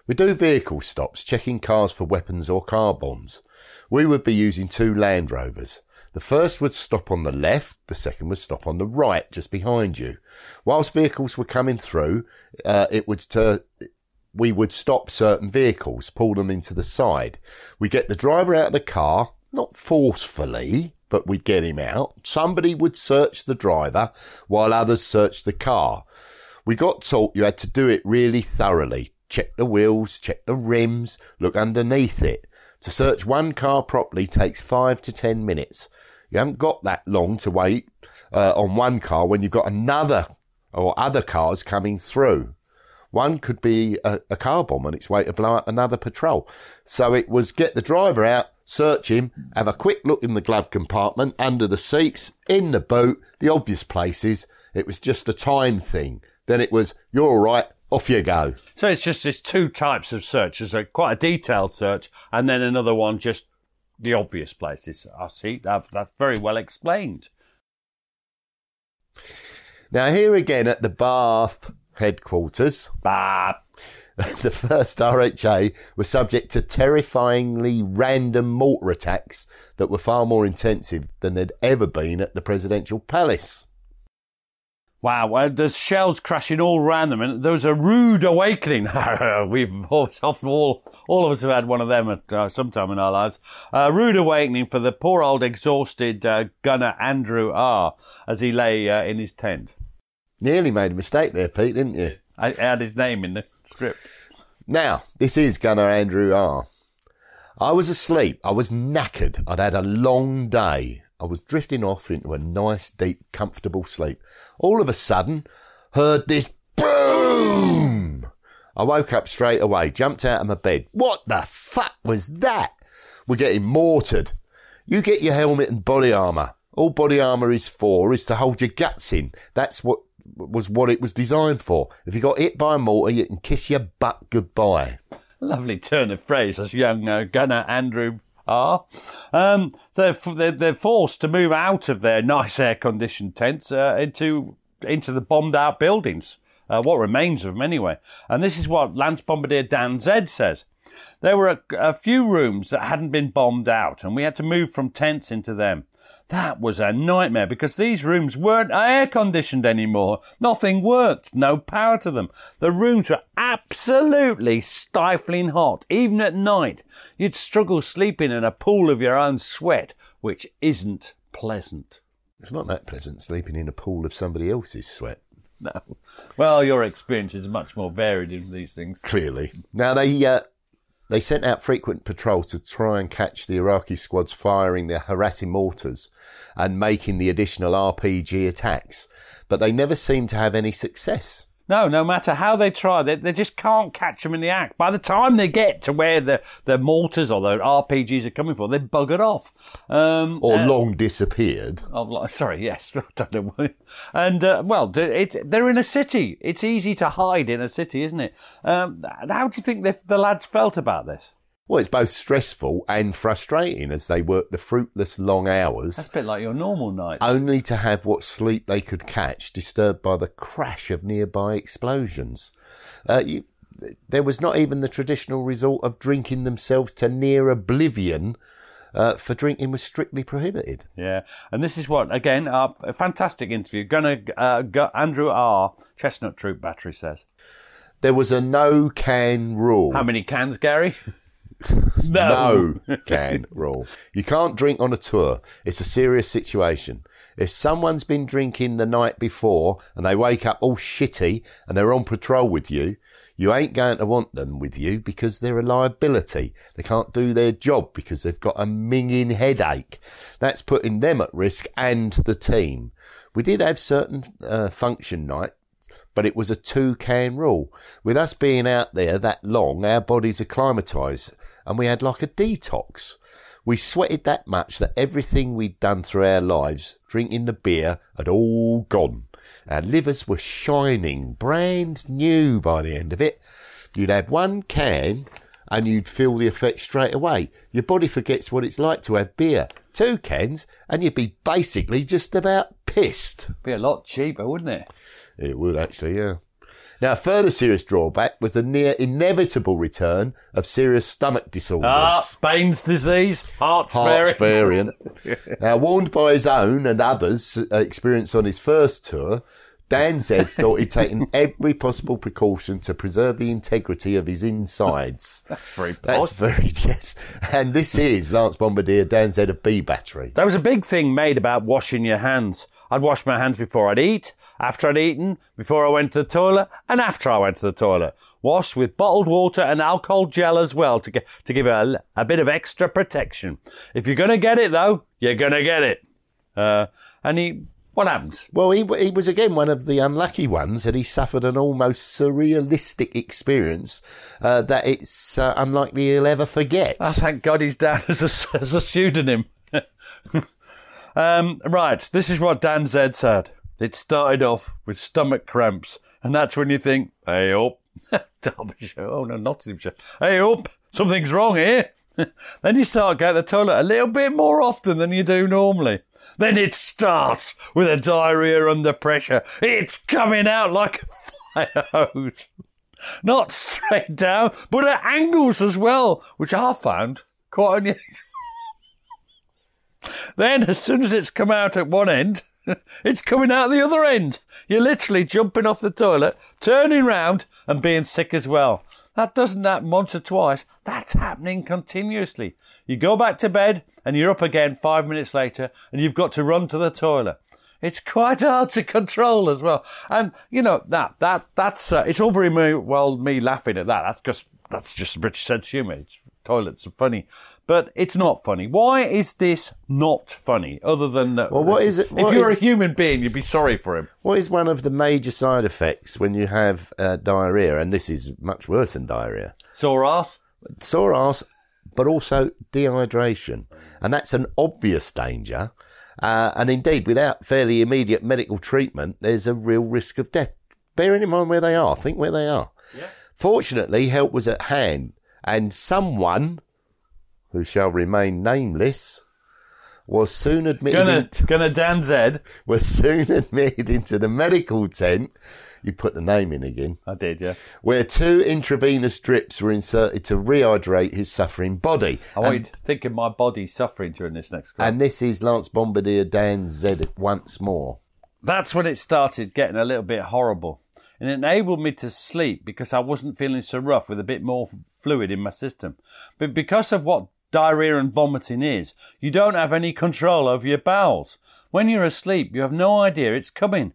We do vehicle stops, checking cars for weapons or car bombs. We would be using two Land Rovers. The first would stop on the left, the second would stop on the right, just behind you. Whilst vehicles were coming through, uh, it would tur- we would stop certain vehicles, pull them into the side. We get the driver out of the car, not forcefully, but we'd get him out. Somebody would search the driver while others searched the car. We got taught you had to do it really thoroughly. Check the wheels, check the rims, look underneath it. To search one car properly takes five to ten minutes. You haven't got that long to wait uh, on one car when you've got another or other cars coming through. One could be a, a car bomb on its way to blow up another patrol. So it was get the driver out, search him, have a quick look in the glove compartment, under the seats, in the boot, the obvious places. It was just a time thing. Then it was, you're all right, off you go. So it's just this two types of search. There's a quite a detailed search, and then another one just the obvious places. I see that, that's very well explained. Now, here again at the Ba'ath headquarters, Bah. the first RHA were subject to terrifyingly random mortar attacks that were far more intensive than they'd ever been at the presidential palace. Wow, well, there's shells crashing all around them, and there was a rude awakening. We've always, often all, all of us have had one of them at uh, some time in our lives. A rude awakening for the poor old exhausted uh, gunner Andrew R. as he lay uh, in his tent. Nearly made a mistake there, Pete, didn't you? I had his name in the script. Now, this is Gunner Andrew R. I was asleep. I was knackered. I'd had a long day. I was drifting off into a nice, deep, comfortable sleep. All of a sudden, heard this boom. I woke up straight away, jumped out of my bed. What the fuck was that? We're getting mortared. You get your helmet and body armour. All body armour is for is to hold your guts in. That's what was what it was designed for. If you got hit by a mortar, you can kiss your butt goodbye. Lovely turn of phrase as young uh, gunner Andrew R. Um, they're, they're, they're forced to move out of their nice air conditioned tents uh, into, into the bombed out buildings. Uh, what remains of them anyway. And this is what Lance Bombardier Dan Zed says. There were a, a few rooms that hadn't been bombed out, and we had to move from tents into them. That was a nightmare because these rooms weren't air conditioned anymore. Nothing worked, no power to them. The rooms were absolutely stifling hot, even at night. You'd struggle sleeping in a pool of your own sweat, which isn't pleasant. It's not that pleasant sleeping in a pool of somebody else's sweat. No. Well, your experience is much more varied in these things. Clearly. Now they uh, they sent out frequent patrols to try and catch the Iraqi squads firing their harassing mortars and making the additional RPG attacks, but they never seemed to have any success. No, no matter how they try, they, they just can't catch them in the act. By the time they get to where the, the mortars or the RPGs are coming from, they've buggered off. Um, Or uh, long disappeared. Oh, sorry, yes, I don't know. why. And uh, well, it, they're in a city. It's easy to hide in a city, isn't it? Um, how do you think the, the lads felt about this? Well, it's both stressful and frustrating as they work the fruitless long hours. That's a bit like your normal nights. only to have what sleep they could catch disturbed by the crash of nearby explosions. Uh, you, there was not even the traditional resort of drinking themselves to near oblivion, uh, for drinking was strictly prohibited. Yeah, and this is what again uh, a fantastic interview. Gunner uh, Gu- Andrew R. Chestnut Troop Battery says. There was a no can rule. How many cans, Gary? no can rule. You can't drink on a tour. It's a serious situation. If someone's been drinking the night before and they wake up all shitty and they're on patrol with you, you ain't going to want them with you because they're a liability. They can't do their job because they've got a minging headache. That's putting them at risk and the team. We did have certain uh, function night but it was a two can rule. With us being out there that long, our bodies acclimatised and we had like a detox. We sweated that much that everything we'd done through our lives, drinking the beer, had all gone. Our livers were shining, brand new by the end of it. You'd have one can and you'd feel the effect straight away. Your body forgets what it's like to have beer. Two cans and you'd be basically just about pissed. Be a lot cheaper, wouldn't it? It would actually, yeah. Now, a further serious drawback was the near inevitable return of serious stomach disorders. Ah, Bain's disease, Hart's, Heart's variant. variant. now, warned by his own and others' uh, experience on his first tour, Dan Z thought he'd taken every possible precaution to preserve the integrity of his insides. That's very That's very, yes. And this is Lance Bombardier, Dan Z of B Battery. There was a big thing made about washing your hands. I'd wash my hands before I'd eat, after I'd eaten, before I went to the toilet, and after I went to the toilet. Washed with bottled water and alcohol gel as well to get, to give it a, a bit of extra protection. If you're gonna get it though, you're gonna get it. Uh, and he What happened? Well, he, he was again one of the unlucky ones that he suffered an almost surrealistic experience uh, that it's uh, unlikely he'll ever forget. Oh, thank God he's down as a, as a pseudonym. um, right, this is what Dan Zed said. It started off with stomach cramps, and that's when you think, hey up, Derbyshire, oh no, Nottinghamshire, hey up, something's wrong here. then you start going to the toilet a little bit more often than you do normally. Then it starts with a diarrhea under pressure. It's coming out like a fire hose. Not straight down, but at angles as well, which I found quite unusual. then, as soon as it's come out at one end, it's coming out the other end. You're literally jumping off the toilet, turning round, and being sick as well. That doesn't happen once or twice. That's happening continuously. You go back to bed and you're up again five minutes later and you've got to run to the toilet. It's quite hard to control as well. And, you know, that, that, that's, uh, it's all very well, me laughing at that. That's just, that's just British sense of humour. It's, toilets are funny. But it's not funny. Why is this not funny? Other than that, Well, what is it- If you're is- a human being, you'd be sorry for him. What is one of the major side effects when you have uh, diarrhea? And this is much worse than diarrhea. Sore ass. Sore ass, but also dehydration. And that's an obvious danger. Uh, and indeed, without fairly immediate medical treatment, there's a real risk of death. Bearing in mind where they are, think where they are. Fortunately, help was at hand, and someone who shall remain nameless was soon admitted Gunner, into- gunner Dan Zed. was soon admitted into the medical tent. You put the name in again. I did, yeah. Where two intravenous drips were inserted to rehydrate his suffering body. Oh, I want you and, to think of my body suffering during this next call. and this is Lance Bombardier Dan Zed once more. That's when it started getting a little bit horrible. And it enabled me to sleep because I wasn't feeling so rough with a bit more fluid in my system. But because of what diarrhea and vomiting is, you don't have any control over your bowels. When you're asleep, you have no idea it's coming.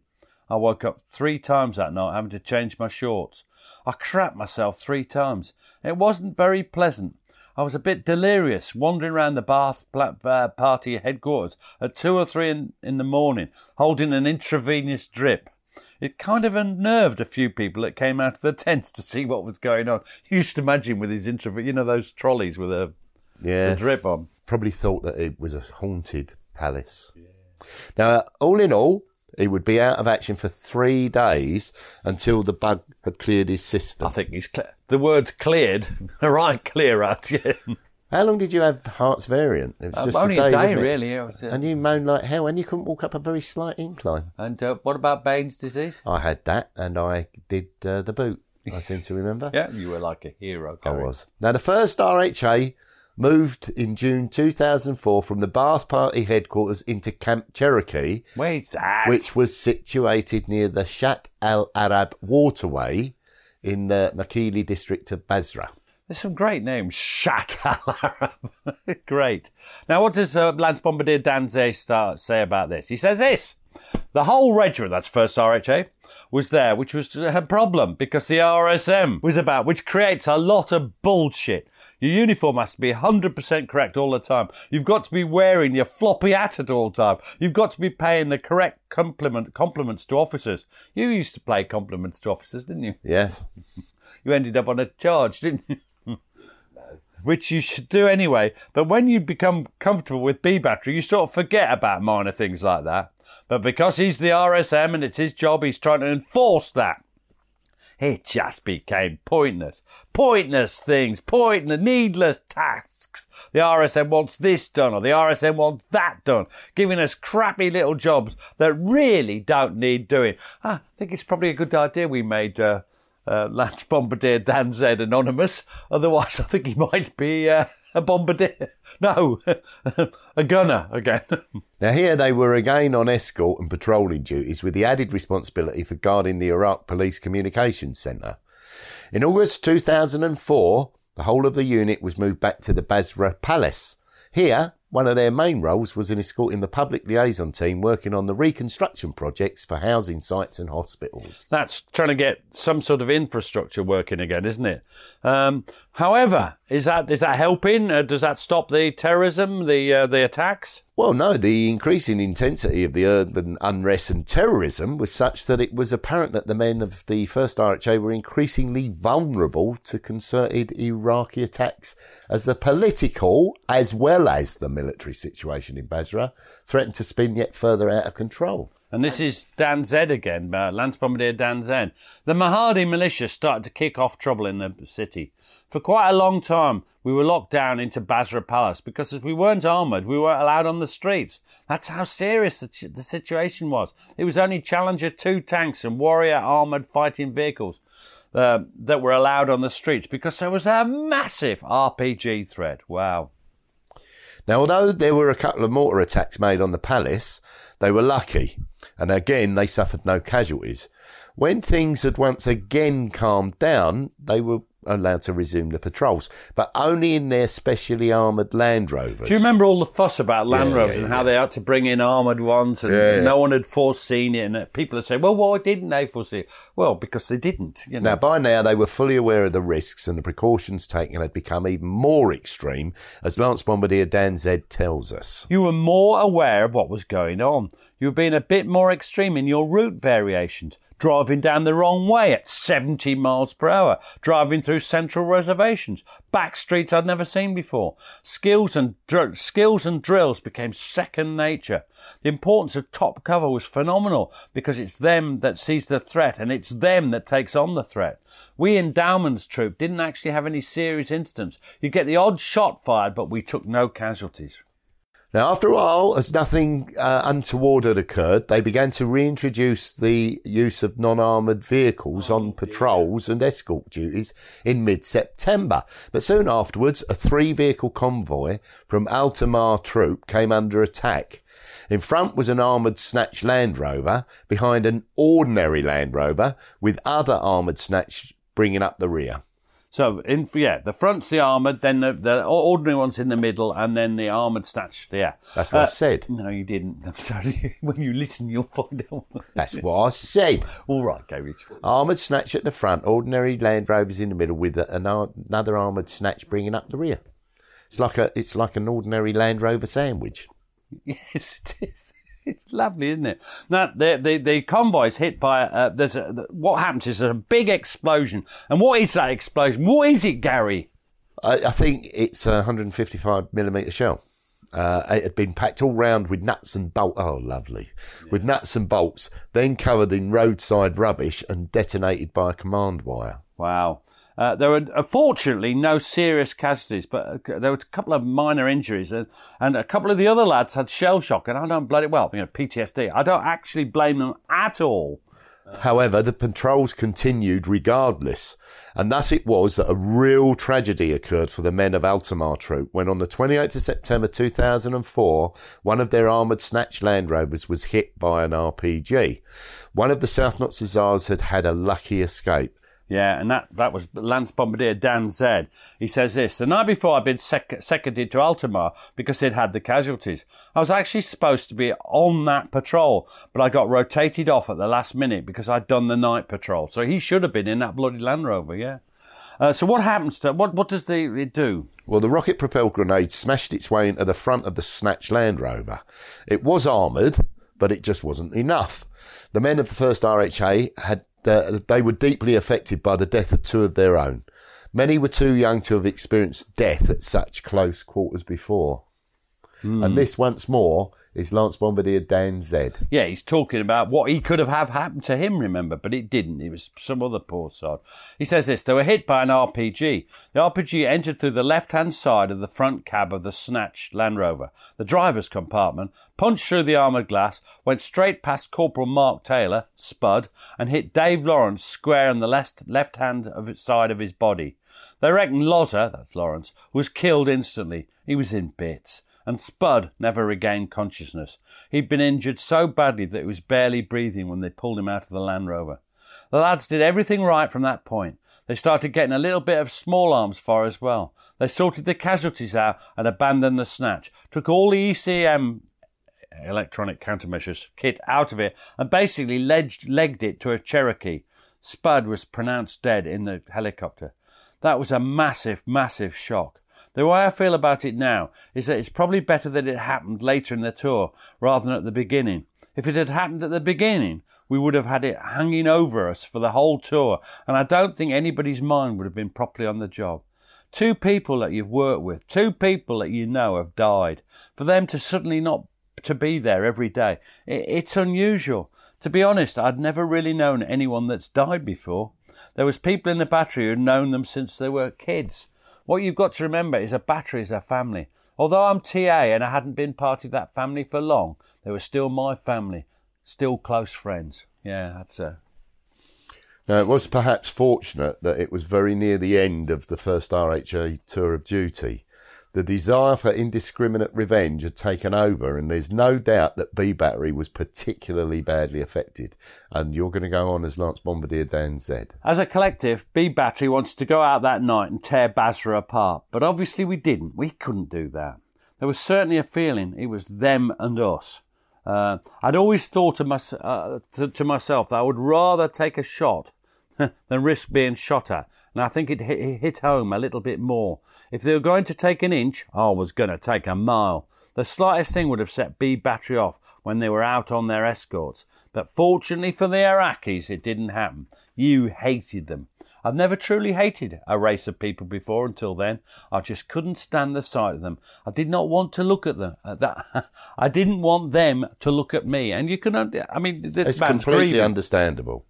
I woke up three times that night having to change my shorts. I crapped myself three times. It wasn't very pleasant. I was a bit delirious, wandering around the Ba'ath uh, Party headquarters at two or three in, in the morning, holding an intravenous drip. It kind of unnerved a few people that came out of the tents to see what was going on. You used to imagine with his intravenous, you know, those trolleys with a, Yeah. a drip on. Probably thought that it was a haunted palace. Now, all in all, he would be out of action for three days until the bug had cleared his system. I think he's the word's cleared, right clear out. Yeah. How long did you have Hart's variant? It was Um, just only a a day, day, wasn't really. It was, uh, And you moaned like hell, and you couldn't walk up a very slight incline. And uh, what about Bain's disease? I had that, and I did uh, the boot. I seem to remember. Yeah, you were like a hero. I was. Now, the first RHA moved in June 2004 from the Ba'ath Party headquarters into Camp Cherokee, Where's that? which was situated near the Shat Al Arab waterway in the Makili district of Basra. There's some great names. Shatt al Arab. great. Now, what does uh, Lance Bombardier Danze start, say about this? He says this. The whole regiment, that's first RHA, was there, which was a problem because the RSM was about, which creates a lot of bullshit. Your uniform has to be 100% correct all the time. You've got to be wearing your floppy hat at all time. You've got to be paying the correct compliment, compliments to officers. You used to play compliments to officers, didn't you? Yes. You ended up on a charge, didn't you? Which you should do anyway. But when you become comfortable with B battery, you sort of forget about minor things like that. But because he's the RSM and it's his job, he's trying to enforce that. It just became pointless. Pointless things, pointless, needless tasks. The RSM wants this done or the RSM wants that done, giving us crappy little jobs that really don't need doing. Ah, I think it's probably a good idea we made uh, uh, Lance Bombardier Dan Z anonymous. Otherwise, I think he might be uh, a bombardier. No, a gunner again. Now, here they were again on escort and patrolling duties with the added responsibility for guarding the Iraq Police Communications Centre. In August 2004, the whole of the unit was moved back to the Basra Palace. Here, one of their main roles was in escorting the public liaison team working on the reconstruction projects for housing sites and hospitals. That's trying to get some sort of infrastructure working again, isn't it? Um, However, is that is that helping? Uh, does that stop the terrorism, the uh, the attacks? Well, no, the increasing intensity of the urban unrest and terrorism was such that it was apparent that the men of the first RHA were increasingly vulnerable to concerted Iraqi attacks as the political as well as the military situation in Basra threatened to spin yet further out of control. And this is Dan Zed again, uh, Lance Bombardier Dan Zed. The Mahdi militia started to kick off trouble in the city. For quite a long time, we were locked down into Basra Palace because as we weren't armoured, we weren't allowed on the streets. That's how serious the, the situation was. It was only Challenger 2 tanks and Warrior armoured fighting vehicles uh, that were allowed on the streets because there was a massive RPG threat. Wow. Now, although there were a couple of mortar attacks made on the palace, they were lucky, and again they suffered no casualties. When things had once again calmed down, they were allowed to resume the patrols, but only in their specially armoured Land Rovers. Do you remember all the fuss about Land Yeah, Rovers yeah, and how they had to bring in armoured ones and Yeah, yeah. no one had foreseen it? And people are saying, well, why didn't they foresee it? Well, because they didn't. You know. Now, by now, they were fully aware of the risks and the precautions taken had become even more extreme, as Lance Bombardier Dan Zed tells us. You were more aware of what was going on. You were being a bit more extreme in your route variations, driving down the wrong way at 70 miles per hour, driving through central reservations, back streets I'd never seen before. Skills and dr- skills and drills became second nature. The importance of top cover was phenomenal because it's them that sees the threat and it's them that takes on the threat. We in Dowman's troop didn't actually have any serious incidents. You'd get the odd shot fired, but we took no casualties. Now, after a while, as nothing uh, untoward had occurred, they began to reintroduce the use of non-armoured vehicles on patrols and escort duties in mid-September. But soon afterwards, a three-vehicle convoy from Altamar Troop came under attack. In front was an armoured Snatch Land Rover, behind an ordinary Land Rover, with other armoured Snatch bringing up the rear. So, in yeah, the front's the armoured, then the, the ordinary one's in the middle, and then the armoured snatch. Yeah, That's what I Uh, said. No, you didn't. I'm sorry. when you listen, you'll find out. That's what I said. All right, Gary. Armoured snatch at the front, ordinary Land Rovers in the middle, with an another armoured snatch bringing up the rear. It's like a, it's like an ordinary Land Rover sandwich. Yes, it is. It's lovely, isn't it? Now, the the, the convoy's hit by uh, there's a, what happens is there's a big explosion, and what is that explosion? What is it, Gary? I, I think it's a 155 millimeter shell. Uh, it had been packed all round with nuts and bolts. Oh, lovely. With nuts and bolts, then covered in roadside rubbish and detonated by a command wire. Wow. Uh, there were unfortunately no serious casualties, but uh, there were a couple of minor injuries, and, and a couple of the other lads had shell shock, and I don't bloody well, you know, PTSD. I don't actually blame them at all. However, the patrols continued regardless, and thus it was that a real tragedy occurred for the men of Altamar Troop when on the 28th of September 2004, one of their armoured Snatch Land Rovers was hit by an RPG. One of the South Notts Hussars had had a lucky escape. Yeah, and that, that was Lance Bombardier Dan Zed. He says this The night before I'd been sec- seconded to Altamar because it had the casualties. I was actually supposed to be on that patrol, but I got rotated off at the last minute because I'd done the night patrol. So he should have been in that bloody Land Rover, yeah. Uh, so what happens to what? What does the, it do? Well, the rocket propelled grenade smashed its way into the front of the Snatch Land Rover. It was armoured, but it just wasn't enough. The men of the first RHA had they were deeply affected by the death of two of their own. Many were too young to have experienced death at such close quarters before. And hmm. this, once more, is Lance Bombardier Dan Zed. Yeah, he's talking about what he could have have happened to him, remember, but it didn't. It was some other poor sod. He says this, they were hit by an RPG. The RPG entered through the left-hand side of the front cab of the snatched Land Rover. The driver's compartment punched through the armoured glass, went straight past Corporal Marc Taylor, Spud, and hit Dave Lawrence square on the left, left-hand of its side of his body. They reckon Loza, that's Lawrence, was killed instantly. He was in bits and Spud never regained consciousness. He'd been injured so badly that he was barely breathing when they pulled him out of the Land Rover. The lads did everything right from that point. They started getting a little bit of small arms fire as well. They sorted the casualties out and abandoned the snatch, took all the ECM electronic countermeasures kit out of it and basically legged, legged it to a Cherokee. Spud was pronounced dead in the helicopter. That was a massive, massive shock. The way I feel about it now is that it's probably better that it happened later in the tour rather than at the beginning. If it had happened at the beginning, we would have had it hanging over us for the whole tour, and I don't think anybody's mind would have been properly on the job. Two people that you've worked with, two people that you know have died. For them to suddenly not to be there every day, it's unusual. To be honest, I'd never really known anyone that's died before. There was people in the battery who'd known them since they were kids. What you've got to remember is a battery is a family. Although I'm TA and I hadn't been part of that family for long, they were still my family, still close friends. Yeah, that's a now, it was perhaps fortunate that it was very near the end of the first RHA tour of duty. The desire for indiscriminate revenge had taken over, and there's no doubt that B Battery was particularly badly affected. And you're going to go on as Lance Bombardier Dan said. As a collective, B Battery wanted to go out that night and tear Basra apart, but obviously we didn't. We couldn't do that. There was certainly a feeling it was them and us. Uh, I'd always thought to, my, uh, to, to myself that I would rather take a shot than risk being shot at. And I think it hit, hit home a little bit more. If they were going to take an inch, I was going to take a mile. The slightest thing would have set B battery off when they were out on their escorts. But fortunately for the Iraqis, it didn't happen. You hated them. I've never truly hated a race of people before until then. I just couldn't stand the sight of them. I did not want to look at them. At that, I didn't want them to look at me. And you can, I mean, this it's completely grieving. understandable.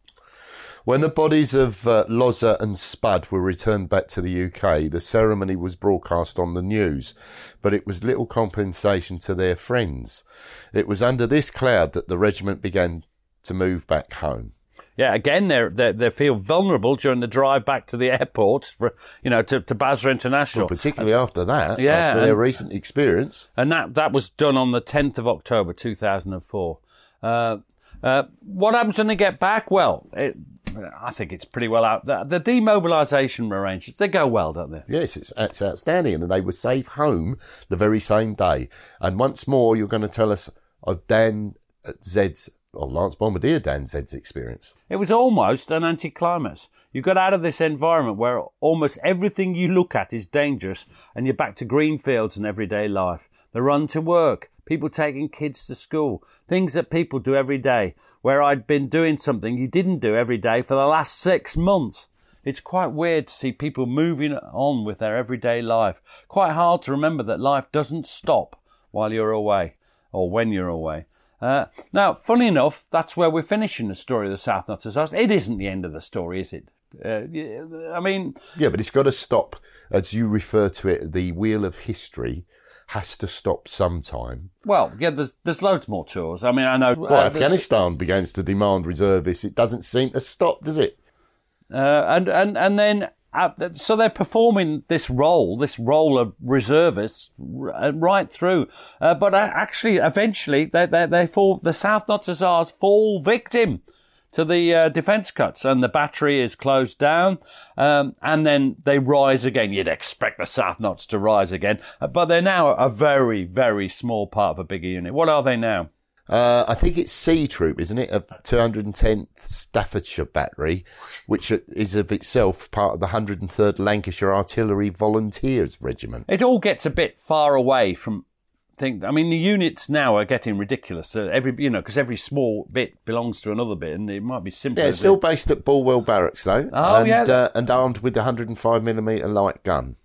When the bodies of uh, Loza and Spud were returned back to the UK, the ceremony was broadcast on the news, but it was little compensation to their friends. It was under this cloud that the regiment began to move back home. Yeah, again, they they they feel vulnerable during the drive back to the airport, for, you know, to, to Basra International. Well, particularly after that, yeah, after their recent experience. And that, that was done on the 10th of October 2004. Uh, uh, what happens when they get back? Well, it, I think it's pretty well out. The, the demobilisation arrangements, they go well, don't they? Yes, it's, it's outstanding. And they were safe home the very same day. And once more, you're going to tell us of Dan uh, Zed's, or Lance Bombardier Dan Zed's experience. It was almost an anticlimax. You got out of this environment where almost everything you look at is dangerous and you're back to green fields and everyday life. The run to work, people taking kids to school, things that people do every day, where I'd been doing something you didn't do every day for the last six months. It's quite weird to see people moving on with their everyday life. Quite hard to remember that life doesn't stop while you're away or when you're away. Uh, now, funny enough, that's where we're finishing the story of the South Not Notts It isn't the end of the story, is it? Uh, I mean, yeah, but it's got to stop, as you refer to it, the wheel of history has to stop sometime. Well, yeah, there's, there's loads more tours. I mean, I know. Well, uh, Afghanistan begins to demand reservists. It doesn't seem to stop, does it? Uh, and, and, and then, uh, so they're performing this role, this role of reservists uh, right through. Uh, but uh, actually, eventually, they, they, they fall, the South Notts Hussars fall victim to the uh, defence cuts, and the battery is closed down, um, and then they rise again. You'd expect the South Notts to rise again, uh, but they're now a very, very small part of a bigger unit. What are they now? Uh, I think it's C Troop, isn't it? A 210th Staffordshire Battery, which is of itself part of the 103rd Lancashire Artillery Volunteers Regiment. It all gets a bit far away from think. I mean, the units now are getting ridiculous. Uh, every you know, because every small bit belongs to another bit, and it might be simple. Yeah, it's still based at Bulwell Barracks though. Oh and, yeah, uh, and armed with the 105 millimeter light gun.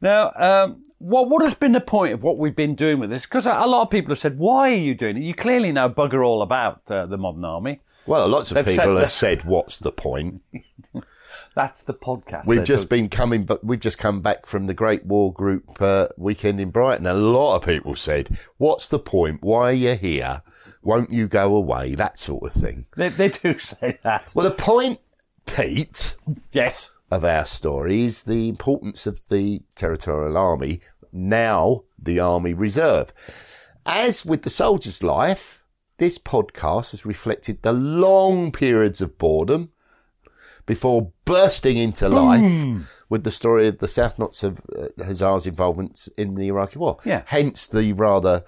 Now, um, what what has been the point of what we've been doing with this? Because a, lot of people have said, "Why are you doing it?" You clearly know bugger all about uh, the modern army. Well, lots of They've people said have said, "What's the point?" That's the podcast. We've just been coming, but we've just come back from the Great War Group uh, weekend in Brighton. A lot of people said, "What's the point? Why are you here? Won't you go away?" That sort of thing. They, they do say that. Well, the point, Pete. Yes. Of our story is the importance of the Territorial Army, now the Army Reserve. As with the soldier's life, this podcast has reflected the long periods of boredom before bursting into Boom. life with the story of the South Notts of uh, Hussars' involvement in the Iraqi War. Yeah. Hence the rather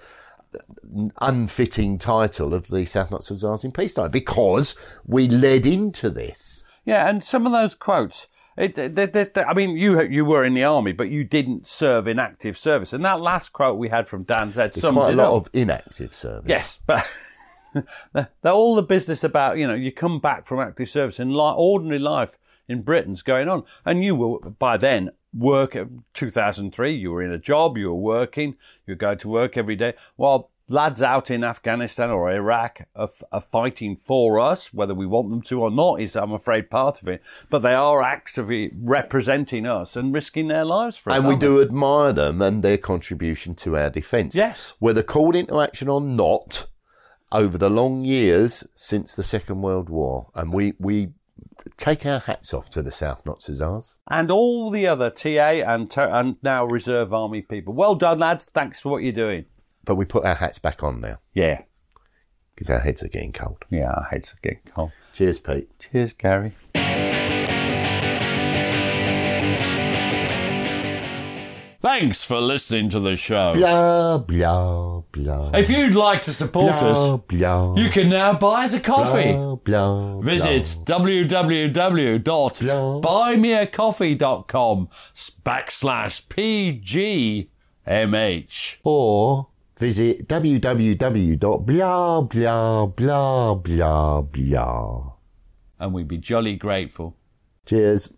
unfitting title of the South Notts Hussars in peacetime, because we led into this. Yeah, and some of those quotes It, they, they, they- I mean, you you were in the army, but you didn't serve in active service. And that last quote we had from Dan There's sums quite a lot up. of inactive service. Yes, but the, the, all the business about you know you come back from active service and li- ordinary life in Britain's going on, and you were by then work at 2003. You were in a job, you were working, you were going to work every day. While lads out in Afghanistan or Iraq are, are fighting for us, whether we want them to or not, is I'm afraid part of it. But they are actively representing us and risking their lives for us. And we do admire them and their contribution to our defence. Yes. Whether called into action or not, over the long years since the Second World War. And we, we take our hats off to the South Notts and all the other TA and and now Reserve Army people. Well done, lads. Thanks for what you're doing. But we put our hats back on now Yeah, because our heads are getting cold. yeah. our heads are getting cold. Cheers, Pete. Cheers, Gary. Thanks for listening to the show. Blah, blah, blah. If you'd like to support us, blah, blah, you can now buy us a coffee. blah, blah, Visit www.buymeacoffee.com backslash PGMH. or visit www.blah, blah, blah, blah, blah. And we'd be jolly grateful. Cheers.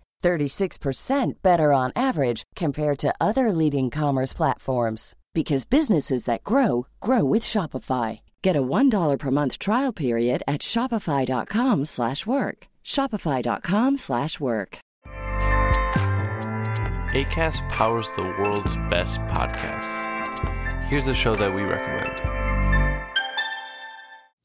36% better on average compared to other leading commerce platforms because businesses that grow grow with Shopify. Get a $1 per month trial period at shopify.com/work. shopify.com/work. ACAST powers the world's best podcasts. Here's a show that we recommend.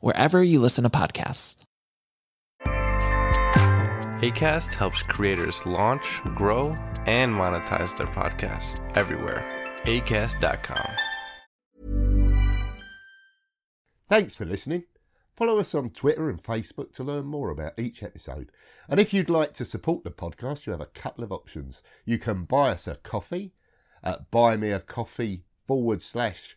wherever you listen to podcasts. ACAST helps creators launch, grow, and monetize their podcasts everywhere. ACAST.com. Thanks for listening. Follow us on Twitter and Facebook to learn more about each episode. And if you'd like to support the podcast, you have a couple of options. You can buy us a coffee at buymeacoffee forward slash